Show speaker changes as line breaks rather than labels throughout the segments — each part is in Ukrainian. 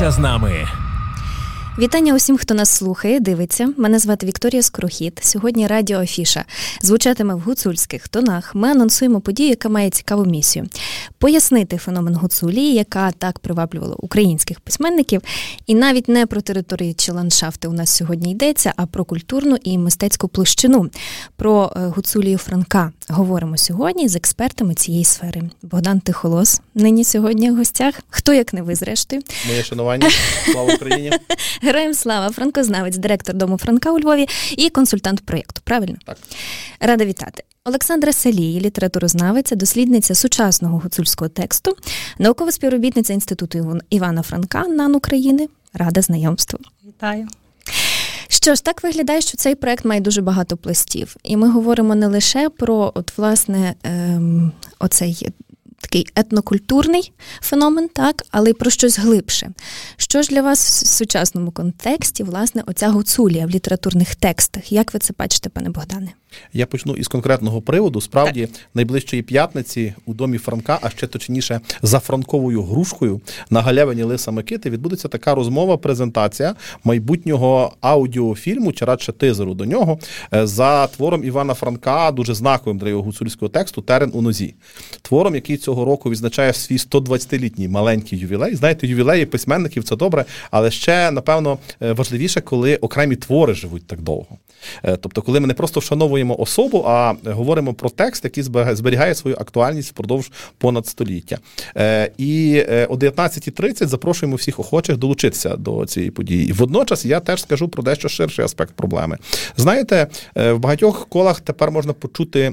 Залишайся з нами.
Вітання усім, хто нас слухає, дивиться. Мене звати Вікторія Скорохід. Сьогодні радіо Афіша звучатиме в гуцульських тонах. Ми анонсуємо подію, яка має цікаву місію пояснити феномен гуцулії, яка так приваблювала українських письменників, і навіть не про території чи ландшафти у нас сьогодні йдеться, а про культурну і мистецьку площину. Про е, гуцулію Франка говоримо сьогодні з експертами цієї сфери. Богдан Тихолос нині сьогодні в гостях. Хто як не ви, зрештою?
Моє шанування. Слава Україні.
Героям слава, франкознавець, директор дому Франка у Львові і консультант проєкту. Правильно?
Так.
Рада вітати. Олександра Салій, літературознавиця, дослідниця сучасного гуцульського тексту, наукова співробітниця інституту Івана Франка НАН України. Рада знайомству.
Вітаю.
Що ж, так виглядає, що цей проект має дуже багато пластів, і ми говоримо не лише про от власне ем, оцей такий етнокультурний феномен, так, але й про щось глибше. Що ж для вас в сучасному контексті, власне, оця гуцулія в літературних текстах? Як ви це бачите, пане Богдане?
Я почну із конкретного приводу. Справді, так. найближчої п'ятниці у домі Франка, а ще точніше за франковою грушкою на галявині Лиса Микити відбудеться така розмова, презентація майбутнього аудіофільму, чи радше тизеру до нього, е, за твором Івана Франка, дуже знаковим для його гуцульського тексту Терен у нозі. Твором, який цього року відзначає свій 120-літній маленький ювілей. Знаєте, ювілеї письменників це добре, але ще напевно е, важливіше, коли окремі твори живуть так довго. Е, тобто, коли ми не просто вшановуємо особу, а говоримо про текст, який зберігає свою актуальність впродовж понад століття. Е, і о 19.30 запрошуємо всіх охочих долучитися до цієї події. Водночас я теж скажу про дещо ширший аспект проблеми. Знаєте, в багатьох колах тепер можна почути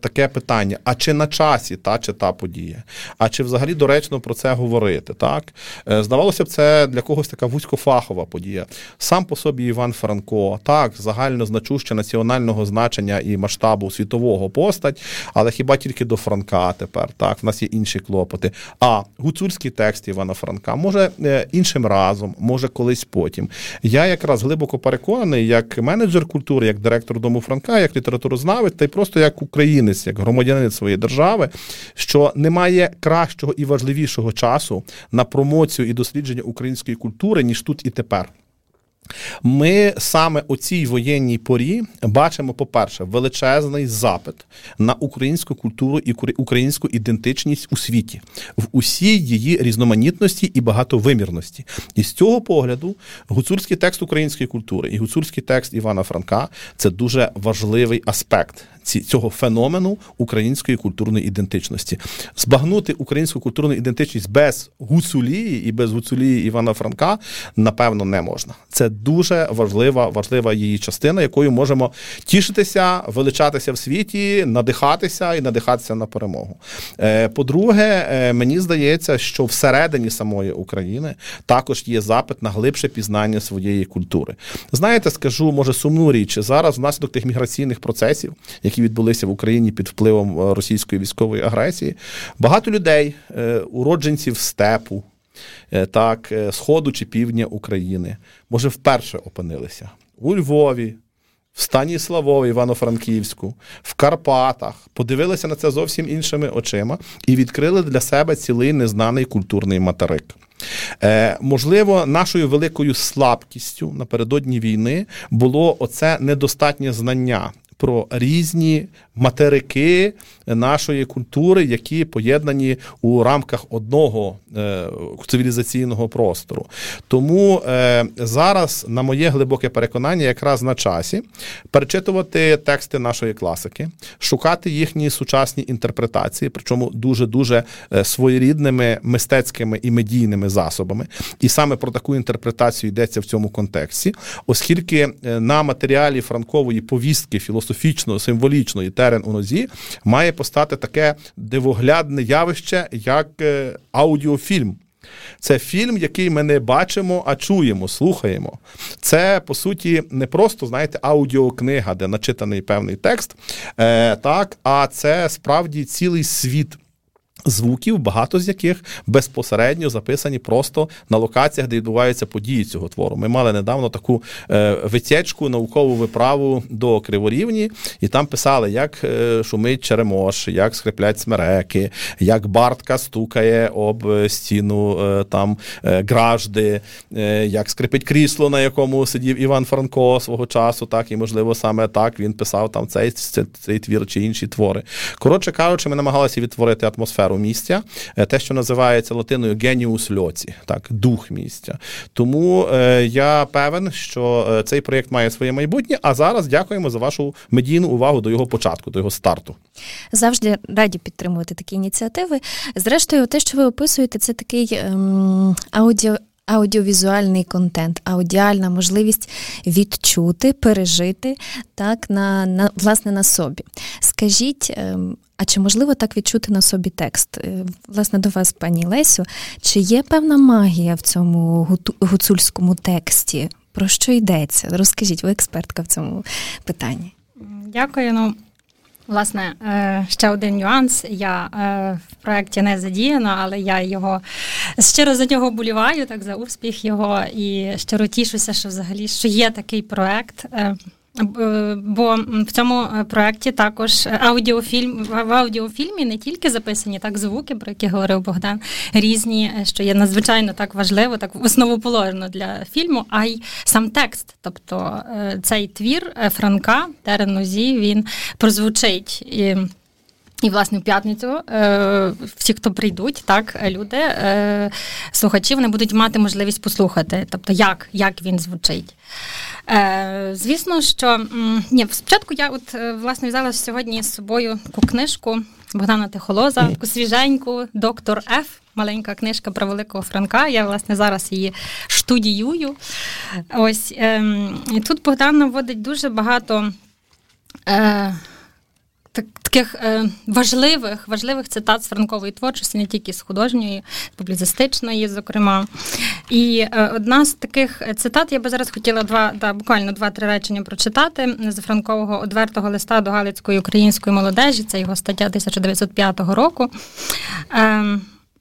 таке питання: а чи на часі та чи та подія. А чи взагалі доречно про це говорити? Так е, здавалося б, це для когось така вузькофахова подія. Сам по собі Іван Франко, так, загально значуща національного значення і масштабу світового постать, але хіба тільки до Франка тепер? Так, в нас є інші клопоти. А гуцульський текст Івана Франка може е, іншим разом, може колись потім. Я якраз глибоко переконаний, як менеджер культури, як директор дому Франка, як літературознавець, та й просто як українець, як громадянин своєї держави, що немає кращого і важливішого часу на промоцію і дослідження української культури, ніж тут і тепер. Ми саме у цій воєнній порі бачимо, по-перше, величезний запит на українську культуру і українську ідентичність у світі, в усій її різноманітності і багатовимірності. І з цього погляду гуцульський текст української культури і гуцульський текст Івана Франка це дуже важливий аспект цього феномену української культурної ідентичності. Збагнути українську культурну ідентичність без гуцулії і без гуцулії Івана Франка напевно не можна. Це дуже важлива, важлива її частина, якою можемо тішитися, величатися в світі, надихатися і надихатися на перемогу. Е, по-друге, е, мені здається, що всередині самої України також є запит на глибше пізнання своєї культури. Знаєте, скажу, може сумну річ зараз, внаслідок тих міграційних процесів, які відбулися в Україні під впливом е, російської військової агресії, багато людей, уродженців степу. Е, так, е, сходу чи півдня України, може, вперше опинилися у Львові, в Станіславові, Івано-Франківську, в Карпатах, подивилися на це зовсім іншими очима і відкрили для себе цілий незнаний культурний материк. Е, Можливо, нашою великою слабкістю напередодні війни було оце недостатнє знання про різні материки нашої культури, які поєднані у рамках одного е, цивілізаційного простору. Тому е, зараз, на моє глибоке переконання, якраз на часі перечитувати тексти нашої класики, шукати їхні сучасні інтерпретації, причому дуже дуже е, своєрідними мистецькими і медійними засобами. І саме про таку інтерпретацію йдеться в цьому контексті, оскільки на матеріалі франкової повістки філософічно символічної терен у нозі має постати таке дивоглядне явище, як е, аудіофільм. Це фільм, який ми не бачимо, а чуємо, слухаємо. Це, по суті, не просто, знаєте, аудіокнига, де начитаний певний текст, е, так, а це справді цілий світ Звуків, багато з яких безпосередньо записані просто на локаціях, де відбуваються події цього твору. Ми мали недавно таку е, витєчку, наукову виправу до Криворівні, і там писали, як е, шумить черемош, як скриплять смереки, як бартка стукає об стіну е, там гражди, як скрипить крісло, на якому сидів Іван Франко свого часу, так і можливо саме так він писав там цей, цей, цей твір чи інші твори. Коротше кажучи, ми намагалися відтворити атмосферу атмосферу місця, е, те, що називається латиною геніус льоці, так, дух місця. Тому е, я певен, що е, цей проєкт має своє майбутнє. А зараз дякуємо за вашу медійну увагу до його початку, до його старту.
Завжди раді підтримувати такі ініціативи. Зрештою, те, що ви описуєте, це такий ем, аудіо. Аудіовізуальний контент, аудіальна можливість відчути, пережити так на на власне на собі. Скажіть, ем, а чи можливо так відчути на собі текст? Е, власне, до вас, пані Лесю, чи є певна магія в цьому гуцульському тексті? Про що йдеться? Розкажіть, ви експертка в цьому питанні.
Дякую. Ну, власне, е, ще один нюанс. Я е, в проєкті не задіяна, але я його щиро за нього боліваю, так за успіх його, і щиро тішуся, що взагалі що є такий проєкт. Е, бо в цьому е, проєкті також аудіофільм в аудіофільмі не тільки записані так звуки, про які говорив Богдан, різні, е, що є надзвичайно так важливо, так основоположно для фільму, а й сам текст. Тобто цей твір Франка Теренузі він прозвучить. І і, власне, в п'ятницю е, всі, хто прийдуть, так, люди, е, слухачі, вони будуть мати можливість послухати, тобто, як як він звучить. Е, Звісно, що ні, спочатку я от власне взяла сьогодні з собою таку книжку Богдана Тихолоза, таку свіженьку, доктор Ф. Маленька книжка про великого Франка. Я, власне, зараз її штудіюю. Ось е, і тут Богдан наводить дуже багато. Е, таких е, важливих важливих цитат з франкової творчості, не тільки з художньої, публіцистичної, зокрема. І е, одна з таких цитат, я би зараз хотіла два, да, буквально два-три речення прочитати з франкового одвертого листа до Галицької української молодежі, це його стаття 1905 року. Е,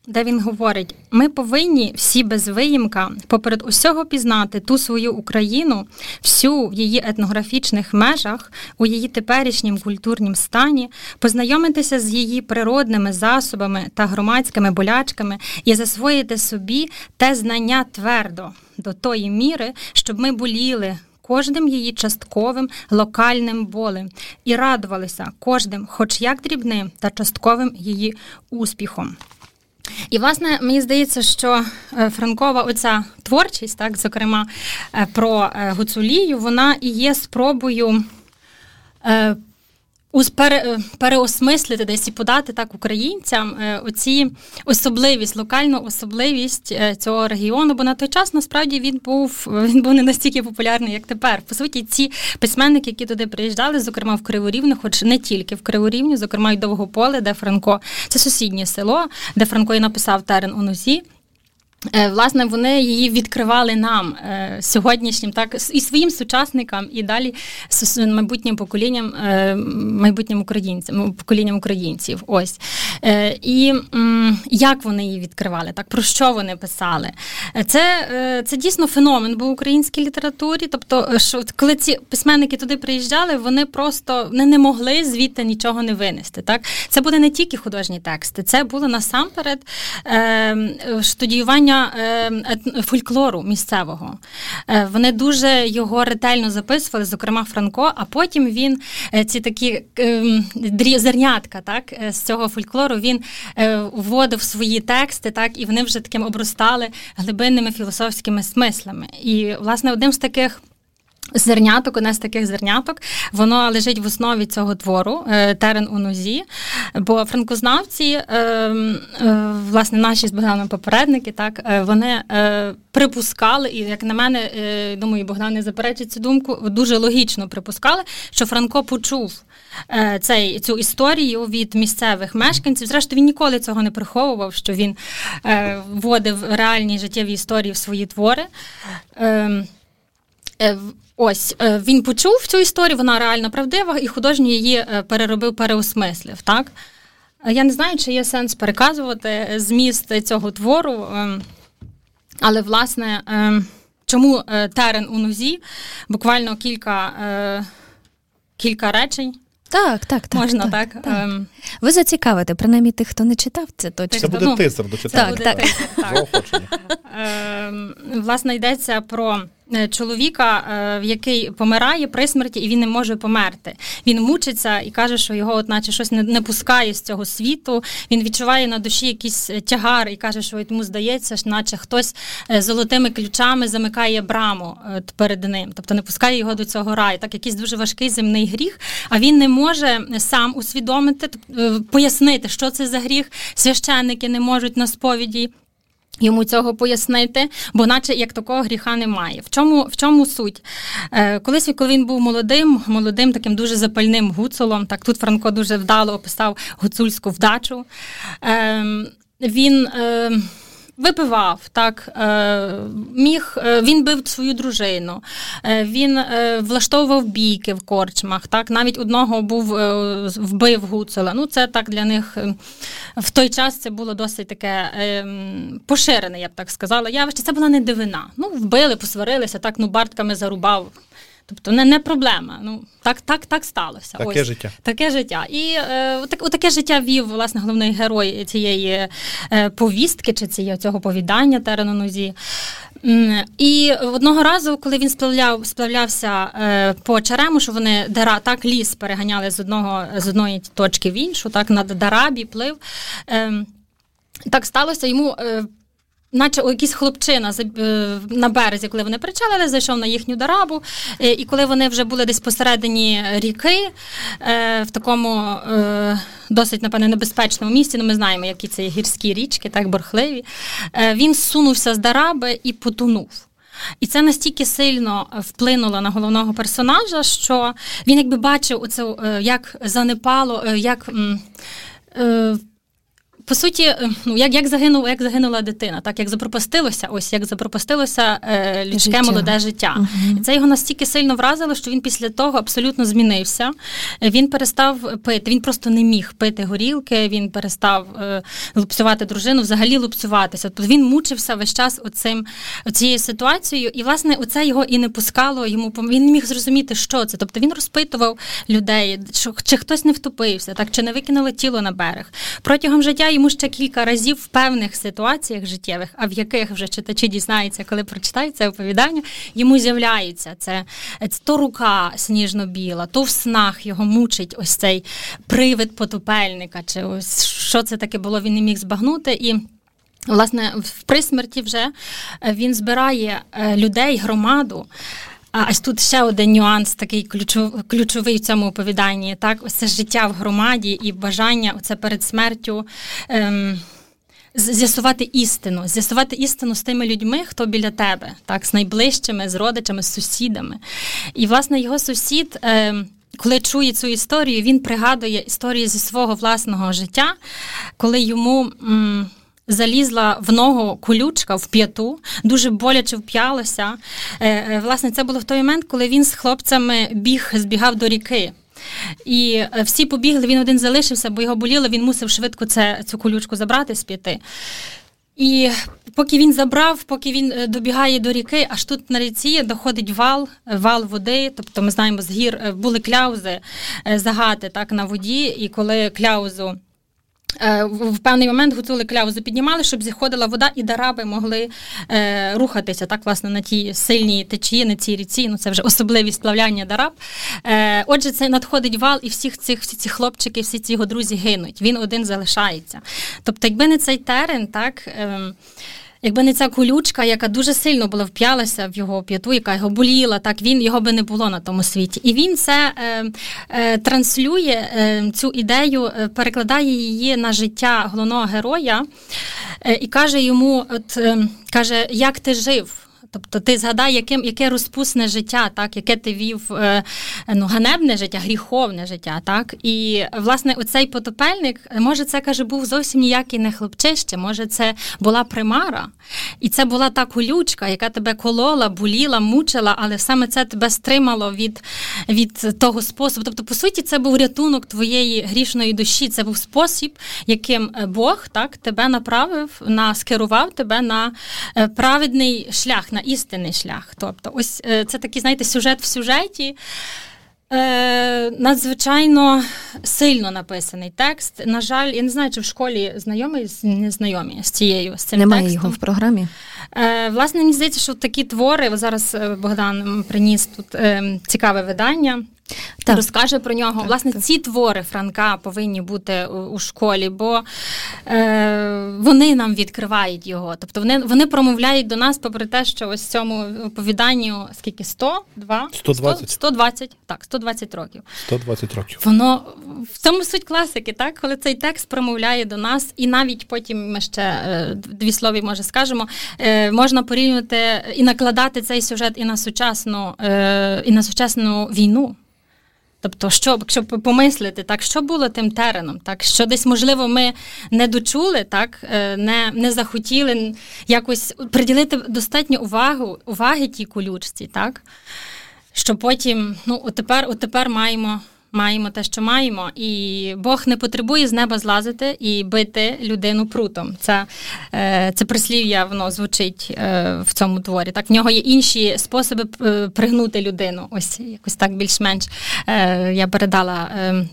де він говорить: ми повинні всі без виїмка поперед усього пізнати ту свою Україну, всю в її етнографічних межах, у її теперішнім культурнім стані, познайомитися з її природними засобами та громадськими болячками і засвоїти собі те знання твердо до тої міри, щоб ми боліли. Кожним її частковим локальним болем і радувалися кожним, хоч як дрібним та частковим її успіхом. І, власне, мені здається, що е, Франкова оця творчість, так, зокрема, е, про е, Гуцулію, вона і є спробою переосмислити десь і подати так українцям е, оці особливість, локальну особливість е, цього регіону, бо на той час насправді він був він був не настільки популярний, як тепер. По суті, ці письменники, які туди приїжджали, зокрема в Криворівну, хоч не тільки в Криворівні, зокрема й Довгополе, де Франко, це сусіднє село, де Франко і написав терен у нозі. Е, власне, вони її відкривали нам е, сьогоднішнім, так і своїм сучасникам, і далі майбутнім поколінням, е, майбутнім українцям, поколінням українців. Ось і як вони її відкривали, так про що вони писали? Це це дійсно феномен був в українській літературі. Тобто, що коли ці письменники туди приїжджали, вони просто не, не могли звідти нічого не винести. Так, це буде не тільки художні тексти, це було насамперед студіювання вивчення е, фольклору місцевого. Е, вони дуже його ретельно записували, зокрема Франко. А потім він е, ці такі зернятка, так з цього фольклору він вводив свої тексти, так і вони вже таким обростали глибинними філософськими смислами. І власне одним з таких. Зерняток, одне з таких зерняток, воно лежить в основі цього твору е, терен у нозі. Бо франкознавці, е, е, власне, наші з Богданом попередники, так вони припускали, і як на мене, думаю, Богдан не заперечить цю думку, дуже логічно припускали, що Франко почув цей цю історію від місцевих мешканців. Зрештою, він ніколи цього не приховував, що він вводив реальні життєві історії в свої твори. Ем, Ось е, він почув цю історію, вона реально правдива, і художній її е, переробив, переосмислив. так? Я не знаю, чи є сенс переказувати зміст цього твору, ем, але власне. Ем, чому терен у нозі? Буквально кілька кілька речень.
Так, так, так.
Можна так. так. так.
Ем... Ви зацікавите, принаймні тих, хто не читав, це точно.
Це буде ну, тизер до читання.
Так, так.
так. Власне, йдеться про Е, чоловіка, е, який помирає при смерті, і він не може померти. Він мучиться і каже, що його, от наче щось не, не пускає з цього світу. Він відчуває на душі якийсь е, тягар і каже, що йому здається, наче хтось золотими ключами замикає браму перед ним, тобто не пускає його до цього раю. Так, якийсь дуже важкий земний гріх, а він не може сам усвідомити, пояснити, що це за гріх. Священники не можуть на сповіді. Йому цього пояснити, бо наче як такого гріха немає. В чому в чому суть? Е, Колись, коли він був молодим, молодим, таким дуже запальним гуцулом, так тут Франко дуже вдало описав гуцульську вдачу. Е, Він. Е, Випивав так, е, міг е, він бив свою дружину, е, він влаштовував бійки в корчмах. Так, навіть одного був вбив гуцела. Ну, це так для них в той час це було досить таке поширене, я б так сказала. Явище це була не дивина. Ну, вбили, посварилися, так ну бартками зарубав. Тобто не не проблема. Ну так так, так сталося.
Таке Ось. життя.
Таке життя. І е, так, таке життя вів власне головний герой цієї е, повістки чи цієї цього повідання теренонозі. І одного разу, коли він сплавляв, сплавлявся е, по Черемушу, вони дара так ліс переганяли з одного з одної точки в іншу, так на Дарабі плив. Е, так сталося йому. Наче якийсь хлопчина е, на березі, коли вони причалили, зайшов на їхню дарабу, е, і коли вони вже були десь посередині ріки, е, в такому досить, напевне, небезпечному місці, ну ми знаємо, які це гірські річки, так борхливі, він зсунувся з дараби і потонув. І це настільки сильно вплинуло на головного персонажа, що він якби бачив оце, як занепало, як по суті, е, ну як як загинув, як загинула дитина, так як запропастилося, ось як запропастилося е, людське життя. молоде життя. uh І це його настільки сильно вразило, що він після того абсолютно змінився. Він перестав пити. Він просто не міг пити горілки. Він перестав е, лупцювати дружину, взагалі лупцюватися. Тобто він мучився весь час оцим цією ситуацією, і власне оце його і не пускало. Йому він не міг зрозуміти, що це. Тобто він розпитував людей, що чи хтось не втопився, так чи не викинуло тіло на берег протягом життя йому ще кілька разів в певних ситуаціях життєвих, а в яких вже читачі дізнаються, коли прочитають це оповідання, йому з'являються це, це то рука сніжно-біла, то в снах його мучить ось цей привид потопельника, чи ось що це таке було, він не міг збагнути. І Власне, в присмерті вже він збирає е, людей, громаду, а ось тут ще один нюанс, такий ключовий в цьому оповіданні. Так, це життя в громаді і бажання оце перед смертю. Ем, З'ясувати істину, з'ясувати істину з тими людьми, хто біля тебе, так, з найближчими, з родичами, з сусідами. І, власне, його сусід, е, коли чує цю історію, він пригадує історію зі свого власного життя, коли йому. Залізла в ногу колючка в п'яту, дуже боляче вп'ялася. Е, е, власне, це було в той момент, коли він з хлопцями біг, збігав до ріки. І е, всі побігли, він один залишився, бо його боліло, він мусив швидко це, цю колючку забрати з п'яти. І поки він забрав, поки він добігає до ріки, аж тут на ріці доходить вал, вал води. Тобто ми знаємо, з гір були кляузи, загати так на воді, і коли кляузу. Е, в певний момент гуцули кляузу піднімали, щоб зіходила вода, і дараби могли е, рухатися так, власне, на тій сильній течії, на цій ріці. Ну це вже особливість плавляння дараб. Е, Отже, це надходить вал, і всіх цих всі ці хлопчики, всі ці його друзі гинуть. Він один залишається. Тобто, якби не цей терен, так. Е, Якби не ця колючка, яка дуже сильно була вп'ялася в його п'яту, яка його боліла, так він його би не було на тому світі. І він це е, е, транслює е, цю ідею, е, перекладає її на життя головного героя е, і каже йому: от е, каже, як ти жив? Тобто ти згадай, яким, яке розпусне життя, так, яке ти вів е, ну, ганебне життя, гріховне життя. так, І власне оцей потопельник, може, це каже, був зовсім ніякий не хлопчище, може, це була примара, і це була та колючка, яка тебе колола, боліла, мучила, але саме це тебе стримало від від того способу. Тобто, по суті, це був рятунок твоєї грішної душі. Це був спосіб, яким Бог так тебе направив, на скерував тебе на е, праведний шлях, на істинний шлях. Тобто, ось е, це такий, знаєте, сюжет в сюжеті. Е, Надзвичайно сильно написаний текст. На жаль, я не знаю, чи в школі знайомі не знайомі з цією з цим
Немає
текстом.
його в програмі.
Е, Власне, мені здається, що такі твори зараз е, Богдан приніс тут е, цікаве видання. Так. Розкаже про нього. Так, Власне, так. ці твори Франка повинні бути у школі, бо е, вони нам відкривають його. Тобто вони вони промовляють до нас, попри те, що ось цьому оповіданню скільки 100? 2?
120.
120, так, 120 років.
120 років.
Воно в цьому суть класики, так? Коли цей текст промовляє до нас, і навіть потім ми ще е, дві слові, може, скажемо, е, можна порівнювати і накладати цей сюжет і на сучасну, е, і на сучасну війну. Тобто, що, якщо помислити, так що було тим тереном, так? Що десь, можливо, ми не дочули, так? Е, не не захотіли якось приділити достатньо увагу, уваги тій колючці, так? Що потім, ну, отепер, тепер, от маємо маємо те, що маємо, і Бог не потребує з неба злазити і бити людину прутом. Це е, це прислів'я воно звучить е, в цьому творі. Так, в нього є інші способи е, пригнути людину. Ось якось так більш-менш я передала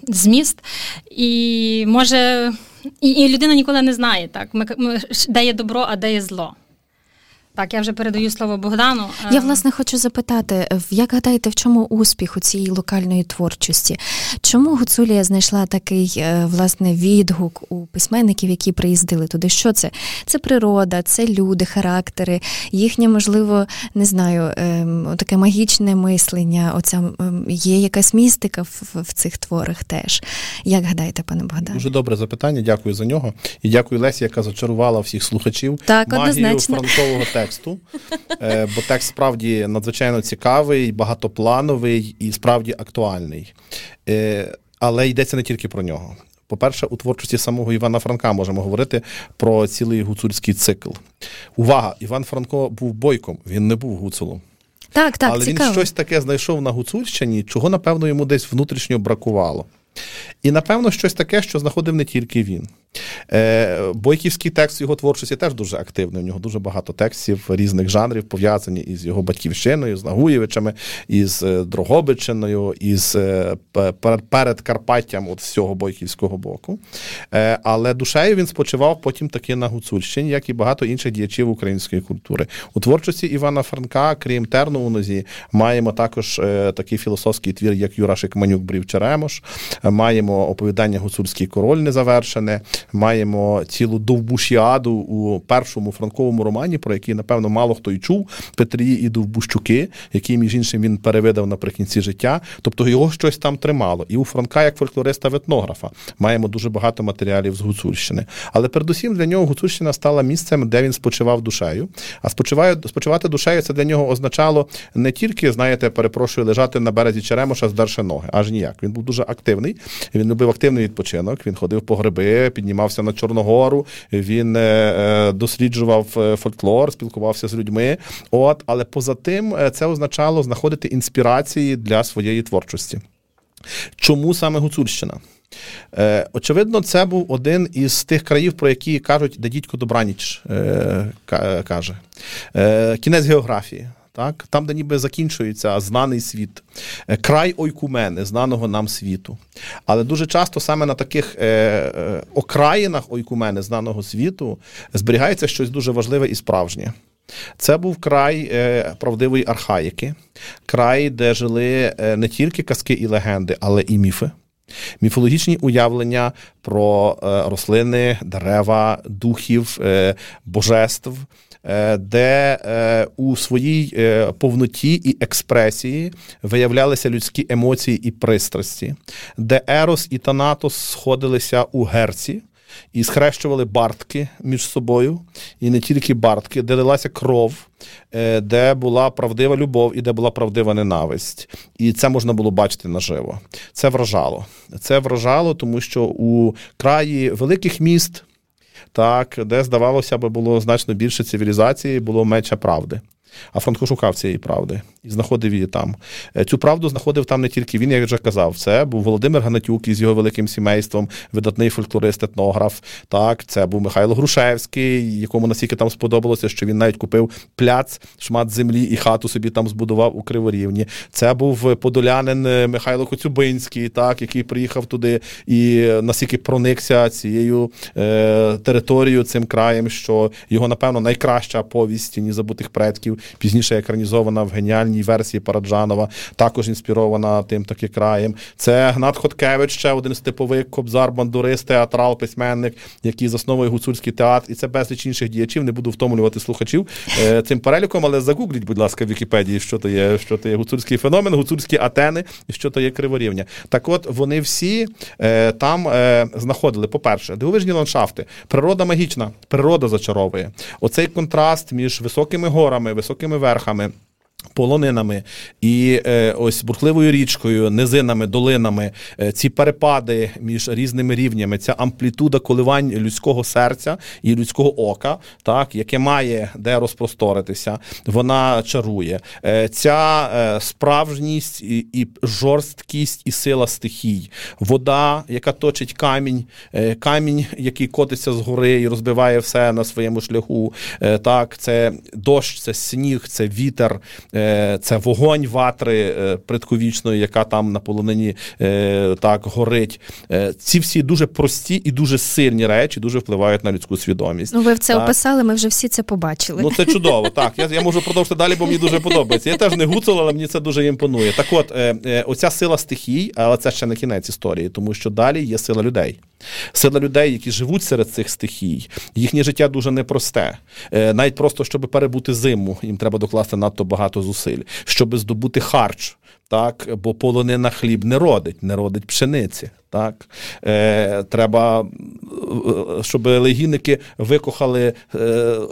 зміст. І може. І, людина ніколи не знає, так, ми, де є добро, а де є зло. Так, я вже передаю слово Богдану.
Я власне хочу запитати, як гадаєте, в чому успіх у цієї локальної творчості? Чому Гуцулія знайшла такий е, власне відгук у письменників, які приїздили туди? Що це? Це природа, це люди, характери, їхнє, можливо, не знаю, ем, таке магічне мислення. Оця є якась містика в, в цих творах теж. Як гадаєте, пане Богдан?
Дуже добре запитання. Дякую за нього. І дякую Лесі, яка зачарувала всіх слухачів
так,
магію
однозначно.
фронтового тексту тексту, е, бо текст справді надзвичайно цікавий, багатоплановий і справді актуальний. Е, але йдеться не тільки про нього. По-перше, у творчості самого Івана Франка можемо говорити про цілий гуцульський цикл. Увага! Іван Франко був бойком, він не був гуцулом.
Так, так,
Але
цікаво.
він щось таке знайшов на Гуцульщині, чого, напевно, йому десь внутрішньо бракувало. І, напевно, щось таке, що знаходив не тільки він. Е, Бойківський текст його творчості теж дуже активний. У нього дуже багато текстів різних жанрів пов'язані із його батьківщиною, з Нагуєвичами, із е, Дрогобичиною, із е, перед Карпаттям от з цього бойківського боку. Але душею він спочивав потім таки на Гуцульщині, як і багато інших діячів української культури. У творчості Івана Франка, крім терну у нозі, маємо також такий філософський твір, як Юрашик Манюк Брів Черемош. Маємо оповідання Гуцульський король незавершене маємо цілу довбушіаду у першому франковому романі, про який, напевно, мало хто й чув Петрі і Довбущуки, який, між іншим, він перевидав наприкінці життя. Тобто його щось там тримало. І у Франка, як фольклориста-етнографа, маємо дуже багато матеріалів з Гуцульщини. Але передусім для нього Гуцульщина стала місцем, де він спочивав душею. А спочиває, спочивати душею це для нього означало не тільки, знаєте, перепрошую, лежати на березі Черемоша, здерши ноги, аж ніяк. Він був дуже активний. Він любив активний відпочинок. Він ходив по гриби, піднімав піднімався на Чорногору, він е, е, досліджував е, фольклор, спілкувався з людьми. От, але поза тим, це означало знаходити інспірації для своєї творчості. Чому саме Гуцульщина? Очевидно, це був один із тих країв, про які кажуть, де дідько Добраніч каже. Кінець географії так? там, де ніби закінчується знаний світ, е, край ойкумени, знаного нам світу. Але дуже часто саме на таких е, е, окраїнах ойкумени, знаного світу, зберігається щось дуже важливе і справжнє. Це був край е, правдивої архаїки, край, де жили е, не тільки казки і легенди, але і міфи. Міфологічні уявлення про е, рослини, дерева, духів, божеств, де е, у своїй е, повноті і експресії виявлялися людські емоції і пристрасті, де Ерос і Танатос сходилися у герці. і схрещували бартки між собою, і не тільки бартки, де лилася кров, е, де була правдива любов і де була правдива ненависть. І це можна було бачити наживо. Це вражало. Це вражало, тому що у краї великих міст, так, де здавалося би було значно більше цивілізації, було менше правди. А Франко шукав цієї правди і знаходив її там. Е, цю правду знаходив там не тільки він, як вже казав. Це був Володимир Ганатюк із його великим сімейством, видатний фольклорист, етнограф. Так, це був Михайло Грушевський, якому настільки там сподобалося, що він навіть купив пляц, шмат землі і хату собі там збудував у Криворівні. Це був подолянин е, Михайло Коцюбинський, так, який приїхав туди і настільки проникся цією е, територією, цим краєм, що його, напевно, найкраща повість «Тіні забутих предків пізніше екранізована в геніальній версії Параджанова, також інспірована тим таки краєм. Це Гнат Хоткевич, ще один з типових кобзар, бандурист, театрал, письменник, який засновує гуцульський театр, і це безліч інших діячів. Не буду втомлювати слухачів е, цим переліком, але загугліть, будь ласка, в Вікіпедії, що то є, що то є гуцульський феномен, гуцульські атени і що то є криворівня. Так, от вони всі е, там е, знаходили, по-перше, дивовижні ландшафти, природа магічна, природа зачаровує. Оцей контраст між високими горами, високими και με βάρχαμε. Полонинами і е, ось бурхливою річкою, низинами, долинами, е, ці перепади між різними рівнями, ця амплітуда коливань людського серця і людського ока, так яке має де розпросторитися, вона чарує. Е, ця е, справжність і, і жорсткість і сила стихій, вода, яка точить камінь, е, камінь, який котиться з гори і розбиває все на своєму шляху. Е, так, це дощ, це сніг, це вітер. Е, це вогонь ватри е, предковічної, яка там на полонині е, так горить. Ці всі дуже прості і дуже сильні речі дуже впливають на людську свідомість.
Ну, ви в це
так.
описали, ми вже всі це побачили.
Ну це чудово. Так, я я можу продовжити далі, бо мені дуже подобається. Я теж не гуцул, але мені це дуже імпонує. Так, от оця сила стихій, але це ще не кінець історії, тому що далі є сила людей. Сила людей, які живуть серед цих стихій, їхнє життя дуже непросте. Навіть просто щоб перебути зиму, їм треба докласти надто багато зусиль, щоб здобути харч. Так, бо полонина хліб не родить, не родить пшениці. Так? Е, Треба, е, щоб легінники викохали е,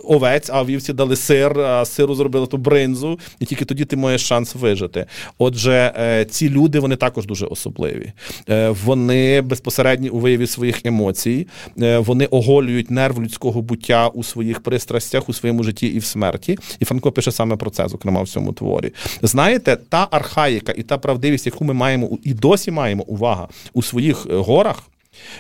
овець, а вівці дали сир, а сиру зробили ту бринзу, і тільки тоді ти маєш шанс вижити. Отже, е, ці люди вони також дуже особливі. Е, Вони безпосередні у вияві своїх емоцій, е, вони оголюють нерв людського буття у своїх пристрастях, у своєму житті і в смерті. І Франко пише саме про це, зокрема в цьому творі. Знаєте, та архаїка і та правдивість, яку ми маємо і досі маємо увага у своїх своїх е, горах.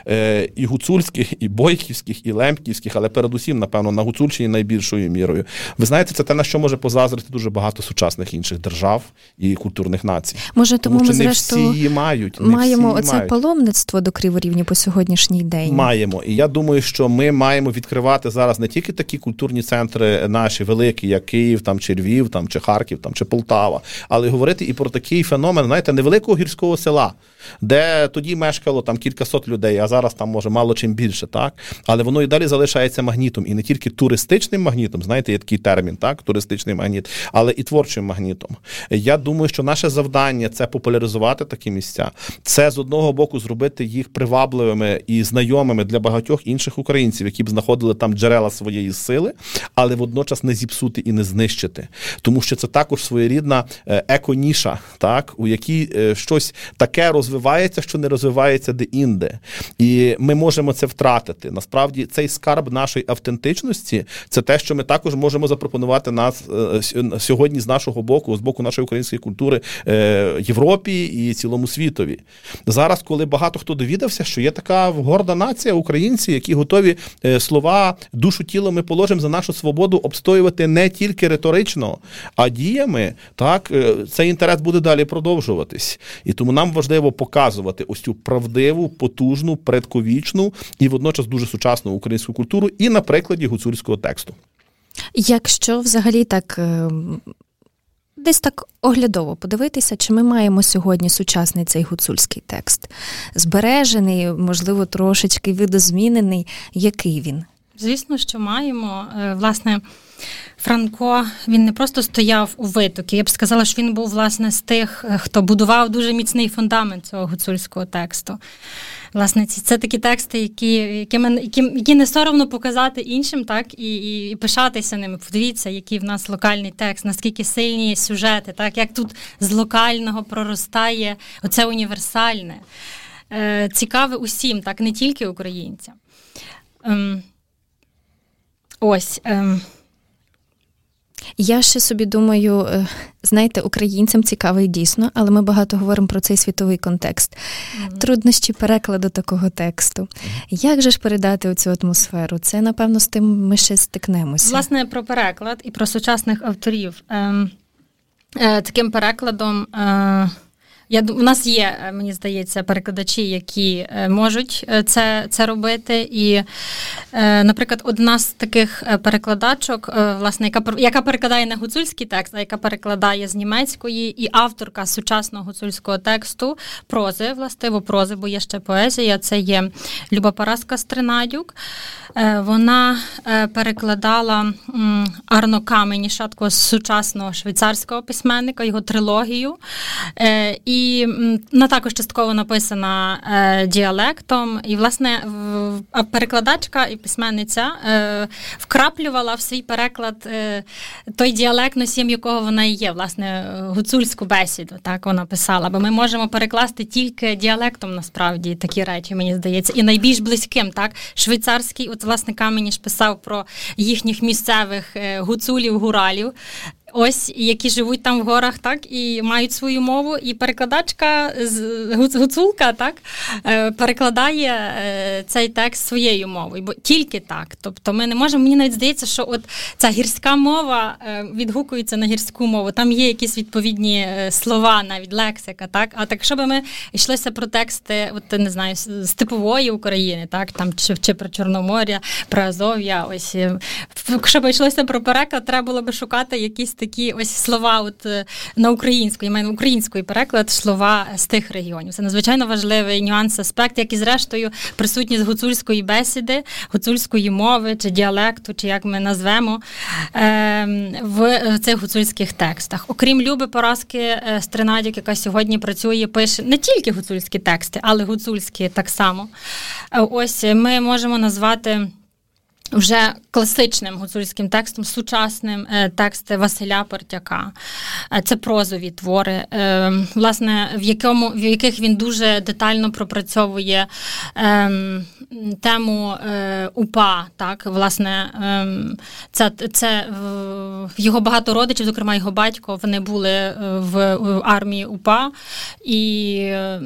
Е, і гуцульських, і бойківських, і лемківських, але передусім, напевно, на Гуцульщині найбільшою мірою. Ви знаєте, це те, на що може позазрити дуже багато сучасних інших держав і культурних націй.
Може, тому, тому
ми
зрештою
всі її мають.
Не маємо
всі
оце
мають.
паломництво до криворівні по сьогоднішній день.
Маємо. І я думаю, що ми маємо відкривати зараз не тільки такі культурні центри наші великі, як Київ, там чи Львів, там чи Харків, там чи Полтава, але говорити і про такий феномен, знаєте, невеликого гірського села де тоді мешкало там кількасот людей, а зараз там може мало чим більше, так але воно і далі залишається магнітом, і не тільки туристичним магнітом, знаєте, є такий термін, так, туристичний магніт, але і творчим магнітом. Я думаю, що наше завдання це популяризувати такі місця. Це з одного боку зробити їх привабливими і знайомими для багатьох інших українців, які б знаходили там джерела своєї сили, але водночас не зіпсути і не знищити, тому що це також своєрідна е, еконіша, так у якій е, щось таке розвивається, розвивається, що не розвивається де-інде. І ми можемо це втратити. Насправді, цей скарб нашої автентичності це те, що ми також можемо запропонувати нас е, сьогодні з нашого боку, з боку нашої української культури е, Європі і цілому світові. Зараз, коли багато хто довідався, що є така горда нація, українці, які готові е, слова, душу тіло ми положимо за нашу свободу обстоювати не тільки риторично, а діями, так цей інтерес буде далі продовжуватись. І тому нам важливо показувати ось цю правдиву, потужну, предковічну і водночас дуже сучасну українську культуру, і на прикладі гуцульського тексту.
Якщо взагалі так. Е, десь так оглядово подивитися, чи ми маємо сьогодні сучасний цей гуцульський текст, збережений, можливо, трошечки видозмінений. Який він?
Звісно, що маємо. Е, власне, Франко він не просто стояв у витокі. Я б сказала, що він був власне з тих, е, хто будував дуже міцний фундамент цього гуцульського тексту. власне, це такі тексти, які які, які, які не соромно показати іншим, так, і, і, і пишатися ними. Подивіться, який в нас локальний текст, наскільки сильні сюжети, так, як тут з локального проростає оце універсальне. Е, Цікаве усім, так, не тільки українцям. Ем, Ось. Ем,
я ще собі думаю, е, знаєте, українцям цікаво і дійсно, але ми багато говоримо про цей світовий контекст. Mm-hmm. Труднощі перекладу такого тексту. Mm-hmm. Як же ж передати цю атмосферу? Це, напевно, з тим ми ще стикнемося.
Власне, про переклад і про сучасних авторів. Е, е, Таким перекладом. Е, я У нас є, е, мені здається, перекладачі, які е, можуть е, це це робити. І, наприклад, одна з таких перекладачок, власне, яка яка перекладає не гуцульський текст, а яка перекладає з німецької, і авторка сучасного гуцульського тексту прози, властиво прози, бо є ще поезія. Це є Люба Параска Стринадюк. Вона перекладала Арно Каменіша, такого сучасного швейцарського письменника, його трилогію. І і вона також частково написана е, діалектом. І, власне, в, перекладачка і письменниця е, вкраплювала в свій переклад е, той діалект, носієм якого вона і є, власне, гуцульську бесіду. Так вона писала. Бо ми можемо перекласти тільки діалектом, насправді, такі речі, мені здається, і найбільш близьким, так, швейцарський, от, власне, Каменіш писав про їхніх місцевих е, гуцулів, гуралів ось які живуть там в горах, так і мають свою мову. І перекладачка з гуцулка так е, перекладає е, цей текст своєю мовою, бо тільки так. Тобто, ми не можемо. Мені навіть здається, що от ця гірська мова е, відгукується на гірську мову. Там є якісь відповідні слова, навіть лексика, так. А так, щоб ми йшлося про тексти, от не знаю, степової України, так там чи, чи про Чорноморя, про Азов'я, ось щоб йшлося про переклад, треба було би шукати якісь такі ось слова, от е, на українську, я маю українською переклад слова з тих регіонів. Це надзвичайно важливий нюанс, аспект, як і зрештою присутність гуцульської бесіди, гуцульської мови чи діалекту, чи як ми назвемо ем, в цих гуцульських текстах. Окрім Люби Поразки е, Стринадік, яка сьогодні працює, пише не тільки гуцульські тексти, але гуцульські так само. Е, ось ми можемо назвати вже класичним гуцульським текстом, сучасним е, тексти Василя Портяка. Е, це прозові твори, е, власне, в якому в яких він дуже детально пропрацьовує ем, тему УПА. Так, власне, ем, це це його багато родичів, зокрема його батько, вони були в армії УПА, і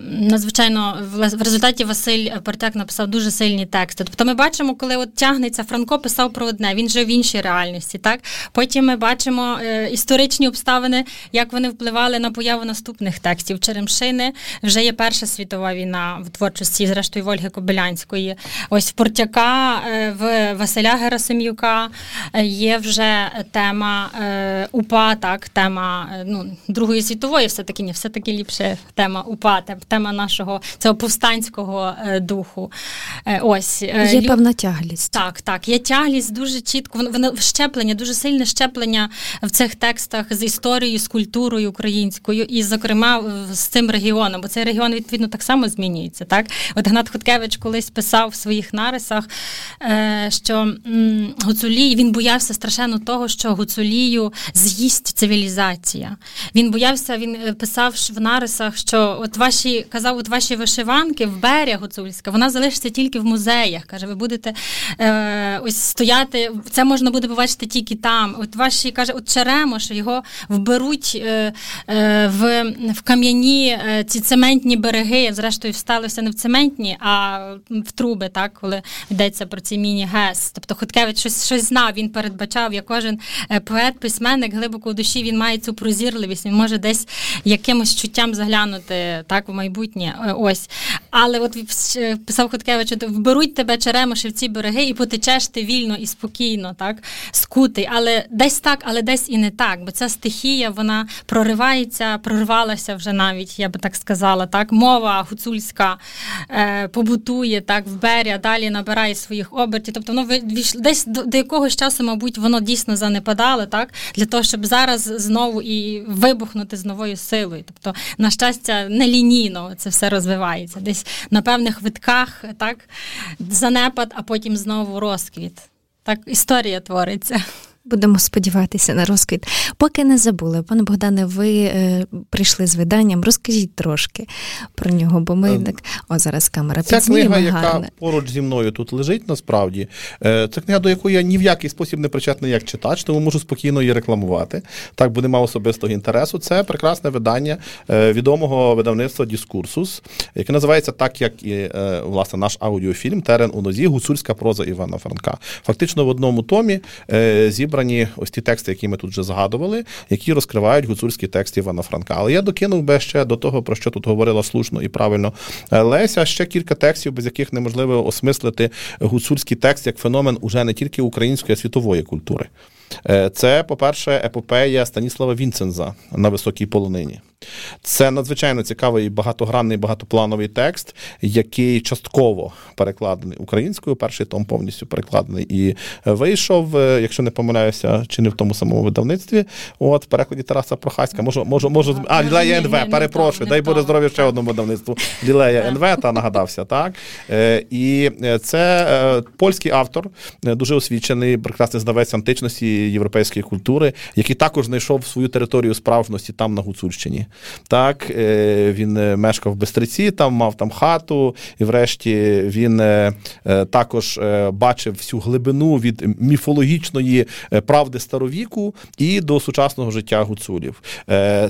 надзвичайно в результаті Василь Портяк написав дуже сильні тексти. Тобто, ми бачимо, коли от тягнеться Франко писав про одне, він жив в іншій реальності. Так потім ми бачимо е, історичні обставини, як вони впливали на появу наступних текстів. Черемшини вже є Перша світова війна в творчості, зрештою Вольги Кобилянської. Ось в Портяка е, в Василя Герасим'юка е, є вже тема е, УПА, так, тема е, ну, Другої світової, все таки ні, все таки ліпше тема УПА, тема нашого цього повстанського духу. Ось
Є певна тяглість.
Так, так так, є тяглість дуже чітко, воно щеплення, дуже сильне щеплення в цих текстах з історією, з культурою українською, і, зокрема, з цим регіоном, бо цей регіон відповідно так само змінюється. Так, от Гнат Хоткевич колись писав в своїх нарисах, е, що Гуцулій він боявся страшенно того, що Гуцулію з'їсть цивілізація. Він боявся, він е, писав в нарисах, що от ваші казав, от ваші вишиванки в берег гуцульська, вона залишиться тільки в музеях. Каже, ви будете. Е, ось стояти, це можна буде побачити тільки там. От ваші каже, от Черемош, його вберуть е, е, в в кам'яні е, ці цементні береги. Зрештою, всталося не в цементні, а в труби, так, коли йдеться про ці міні-гес. Тобто Хоткевич щось щось знав, він передбачав, як кожен е, поет, письменник глибоко у душі він має цю прозірливість, він може десь якимось чуттям заглянути так в майбутнє. Е, ось. Але от писав Хоткевич, вберуть тебе Черемоші в ці береги і потече ти вільно і спокійно, так, скутий, але десь так, але десь і не так. Бо ця стихія вона проривається, прорвалася вже навіть, я би так сказала. так, Мова гуцульська е, побутує так, в беря, далі набирає своїх обертів. Тобто воно десь до, до якогось часу, мабуть, воно дійсно занепадало, так, для того, щоб зараз знову і вибухнути з новою силою. Тобто, на щастя, нелінійно це все розвивається. Десь на певних витках так, занепад, а потім знову розквіт. Так історія твориться.
Будемо сподіватися на розквіт. Поки не забули, пане Богдане, ви е, прийшли з виданням. Розкажіть трошки про нього, бо ми ем, так. О, зараз камера
Ця книга, яка поруч зі мною тут лежить, насправді. Е, це книга, до якої я ні в який спосіб не причетний як читач, тому можу спокійно її рекламувати. Так, бо нема особистого інтересу. Це прекрасне видання е, відомого видавництва Діскурсус, яке називається так, як і е, власне наш аудіофільм Терен у нозі, гуцульська проза Івана Франка. Фактично в одному томі е, зібрано зібрані ось ті тексти, які ми тут вже згадували, які розкривають гуцульські тексти Івана Франка. Але я докинув би ще до того, про що тут говорила слушно і правильно е, Леся. Ще кілька текстів, без яких неможливо осмислити гуцульський текст як феномен уже не тільки української, а світової культури. Е, це, по-перше, епопея Станіслава Вінценза на високій полонині. Це надзвичайно цікавий багатогранний багатоплановий текст, який частково перекладений українською. Перший том повністю перекладений і вийшов, е, якщо не помиляюся, чи не в тому самому видавництві. От в перекладі Тараса Прохаська. Можу, можу, можу а Лілея НВ. Перепрошую, дай Боже здоров'я ще одному видавництву. Лілея НВ, та нагадався, так е, і це польський автор, дуже освічений, прекрасний знавець античності європейської культури, який також знайшов свою територію справжності там на Гуцульщині. Так, е, Він е, мешкав в Бестриці, там мав там хату, і врешті він е, також бачив всю глибину від міфологічної правди старовіку і до сучасного життя гуцулів.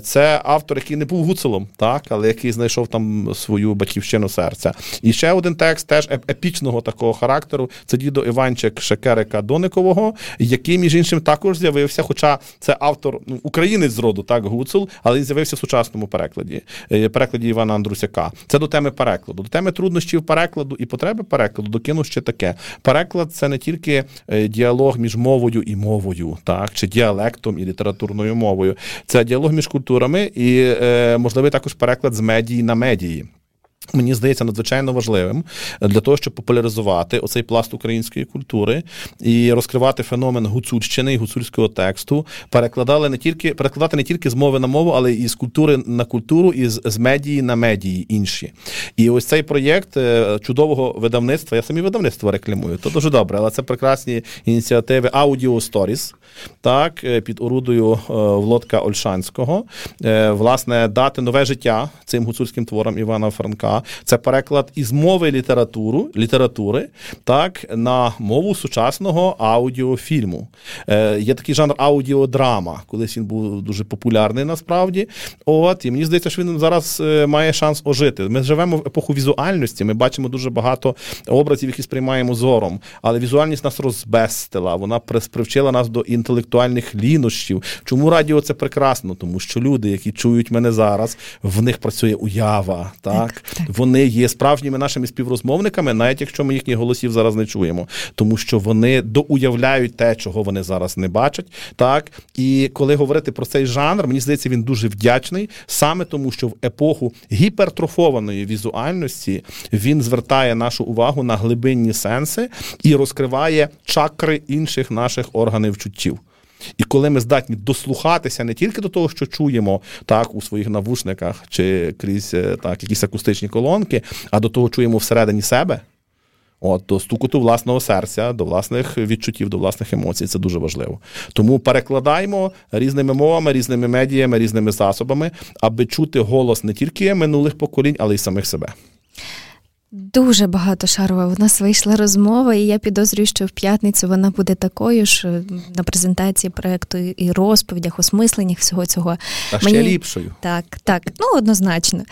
Це автор, який не був гуцулом, так, але який знайшов там свою батьківщину серця. І ще один текст теж епічного такого характеру. Це дідо Іванчик Шекерика Доникового, який, між іншим, також з'явився, хоча це автор ну, українець з роду, так, Гуцул, але він з'явився в сучасному перекладі, е, перекладі Івана Андрусяка. Це до теми перекладу. До теми труднощів перекладу і потреби перекладу докину ще таке. Переклад це не тільки е, діалог між мовою і мовою, так, чи діалектом і літературною мовою. Це діалог між культурами і е, можливий також переклад з медії на медії. Мені здається надзвичайно важливим для того, щоб популяризувати оцей пласт української культури і розкривати феномен гуцульщини і гуцульського тексту, перекладали не тільки перекладати не тільки з мови на мову, але і з культури на культуру, і з, з медії на медії інші. І ось цей проєкт е, чудового видавництва. Я самі видавництво рекламую, то дуже добре, але це прекрасні ініціативи Audio Stories, так е, під орудою е, Володка Ольшанського, власне, дати нове життя цим гуцульським творам Івана Франка це переклад із мови літературу, літератури так, на мову сучасного аудіофільму. Е, Є такий жанр аудіодрама. Колись він був дуже популярний насправді. От, І мені здається, що він зараз е, має шанс ожити. Ми живемо в епоху візуальності, ми бачимо дуже багато образів, які сприймаємо зором. Але візуальність нас розбестила, вона привчила нас до інтелектуальних лінощів. Чому радіо це прекрасно? Тому що люди, які чують мене зараз, в них працює уява. так? Вони є справжніми нашими співрозмовниками, навіть якщо ми їхніх голосів зараз не чуємо, тому що вони доуявляють те, чого вони зараз не бачать. Так і коли говорити про цей жанр, мені здається, він дуже вдячний, саме тому, що в епоху гіпертрофованої візуальності він звертає нашу увагу на глибинні сенси і розкриває чакри інших наших органів чуттів. І коли ми здатні дослухатися не тільки до того, що чуємо так у своїх навушниках чи крізь е, так, якісь акустичні колонки, а до того чуємо всередині себе. От, до стукоту власного серця, до власних відчуттів, до власних емоцій це дуже важливо. Тому перекладаємо різними мовами, різними медіями, різними засобами, аби чути голос не тільки минулих поколінь, але й самих себе.
Дуже багато шарова. У нас вийшла розмова, і я підозрюю, що в п'ятницю вона буде такою ж е, на презентації проекту і розповідях, осмисленнях всього цього.
А ще ліпшою.
Так, так, ну однозначно.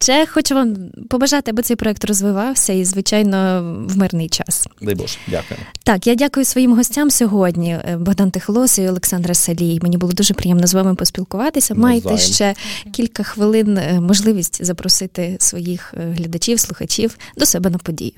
Ще хочу вам побажати, аби цей проект розвивався і, звичайно, в мирний час.
Дай Боже, дякую.
Так, я дякую своїм гостям сьогодні. Е, Богдан Тихолос і Олександра Салій. Мені було дуже приємно з вами поспілкуватися. Маєте ще кілька хвилин е, можливість запросити своїх глядачів, слухачів до себе на подію.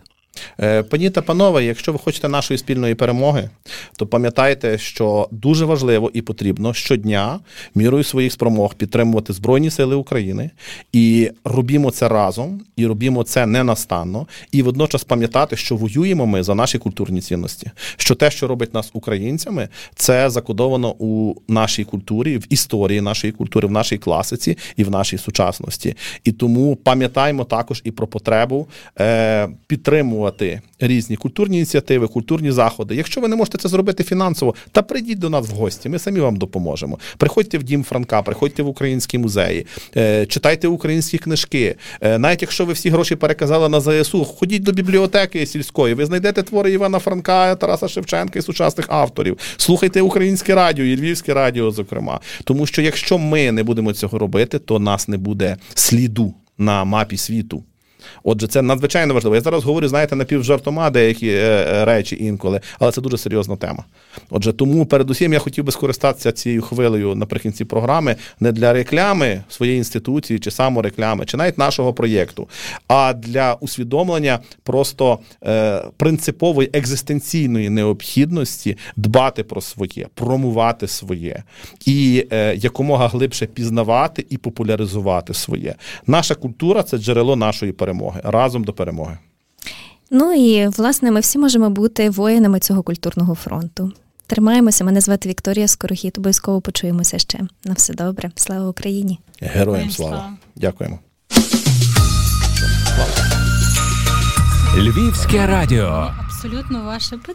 Е, пані та панове, якщо ви хочете нашої спільної перемоги, то пам'ятайте, що дуже важливо і потрібно щодня мірою своїх спромог підтримувати Збройні Сили України і робімо це разом, і робімо це ненастанно, і водночас пам'ятати, що воюємо ми за наші культурні цінності. Що те, що робить нас українцями, це закодовано у нашій культурі, в історії нашої культури, в нашій класиці і в нашій сучасності. І тому пам'ятаємо також і про потребу е, підтримувати різні культурні ініціативи, культурні заходи. Якщо ви не можете це зробити фінансово, та прийдіть до нас в гості. Ми самі вам допоможемо. Приходьте в дім Франка, приходьте в українські музеї, е, читайте українські книжки. Е, навіть якщо ви всі гроші переказали на ЗСУ, ходіть до бібліотеки сільської. Ви знайдете твори Івана Франка, Тараса Шевченка і сучасних авторів. Слухайте українське радіо і львівське радіо, зокрема. Тому що якщо ми не будемо цього робити, то нас не буде сліду на мапі світу. Отже, це надзвичайно важливо. Я зараз говорю, знаєте, напівжартома деякі е, е, речі інколи, але це дуже серйозна тема. Отже, тому передусім я хотів би скористатися цією хвилею наприкінці програми не для реклами своєї інституції чи самореклами, чи навіть нашого проєкту, а для усвідомлення просто е, принципової екзистенційної необхідності дбати про своє, промувати своє і якомога глибше пізнавати і популяризувати своє. Наша культура це джерело нашої перемоги разом до перемоги.
Ну і власне ми всі можемо бути воїнами цього культурного фронту. Тримаємося. Мене звати Вікторія Скорохід. Обов'язково почуємося ще. На все добре. Слава Україні!
Героям слава! Дякуємо.
Львівське радіо.
Абсолютно ваше питання.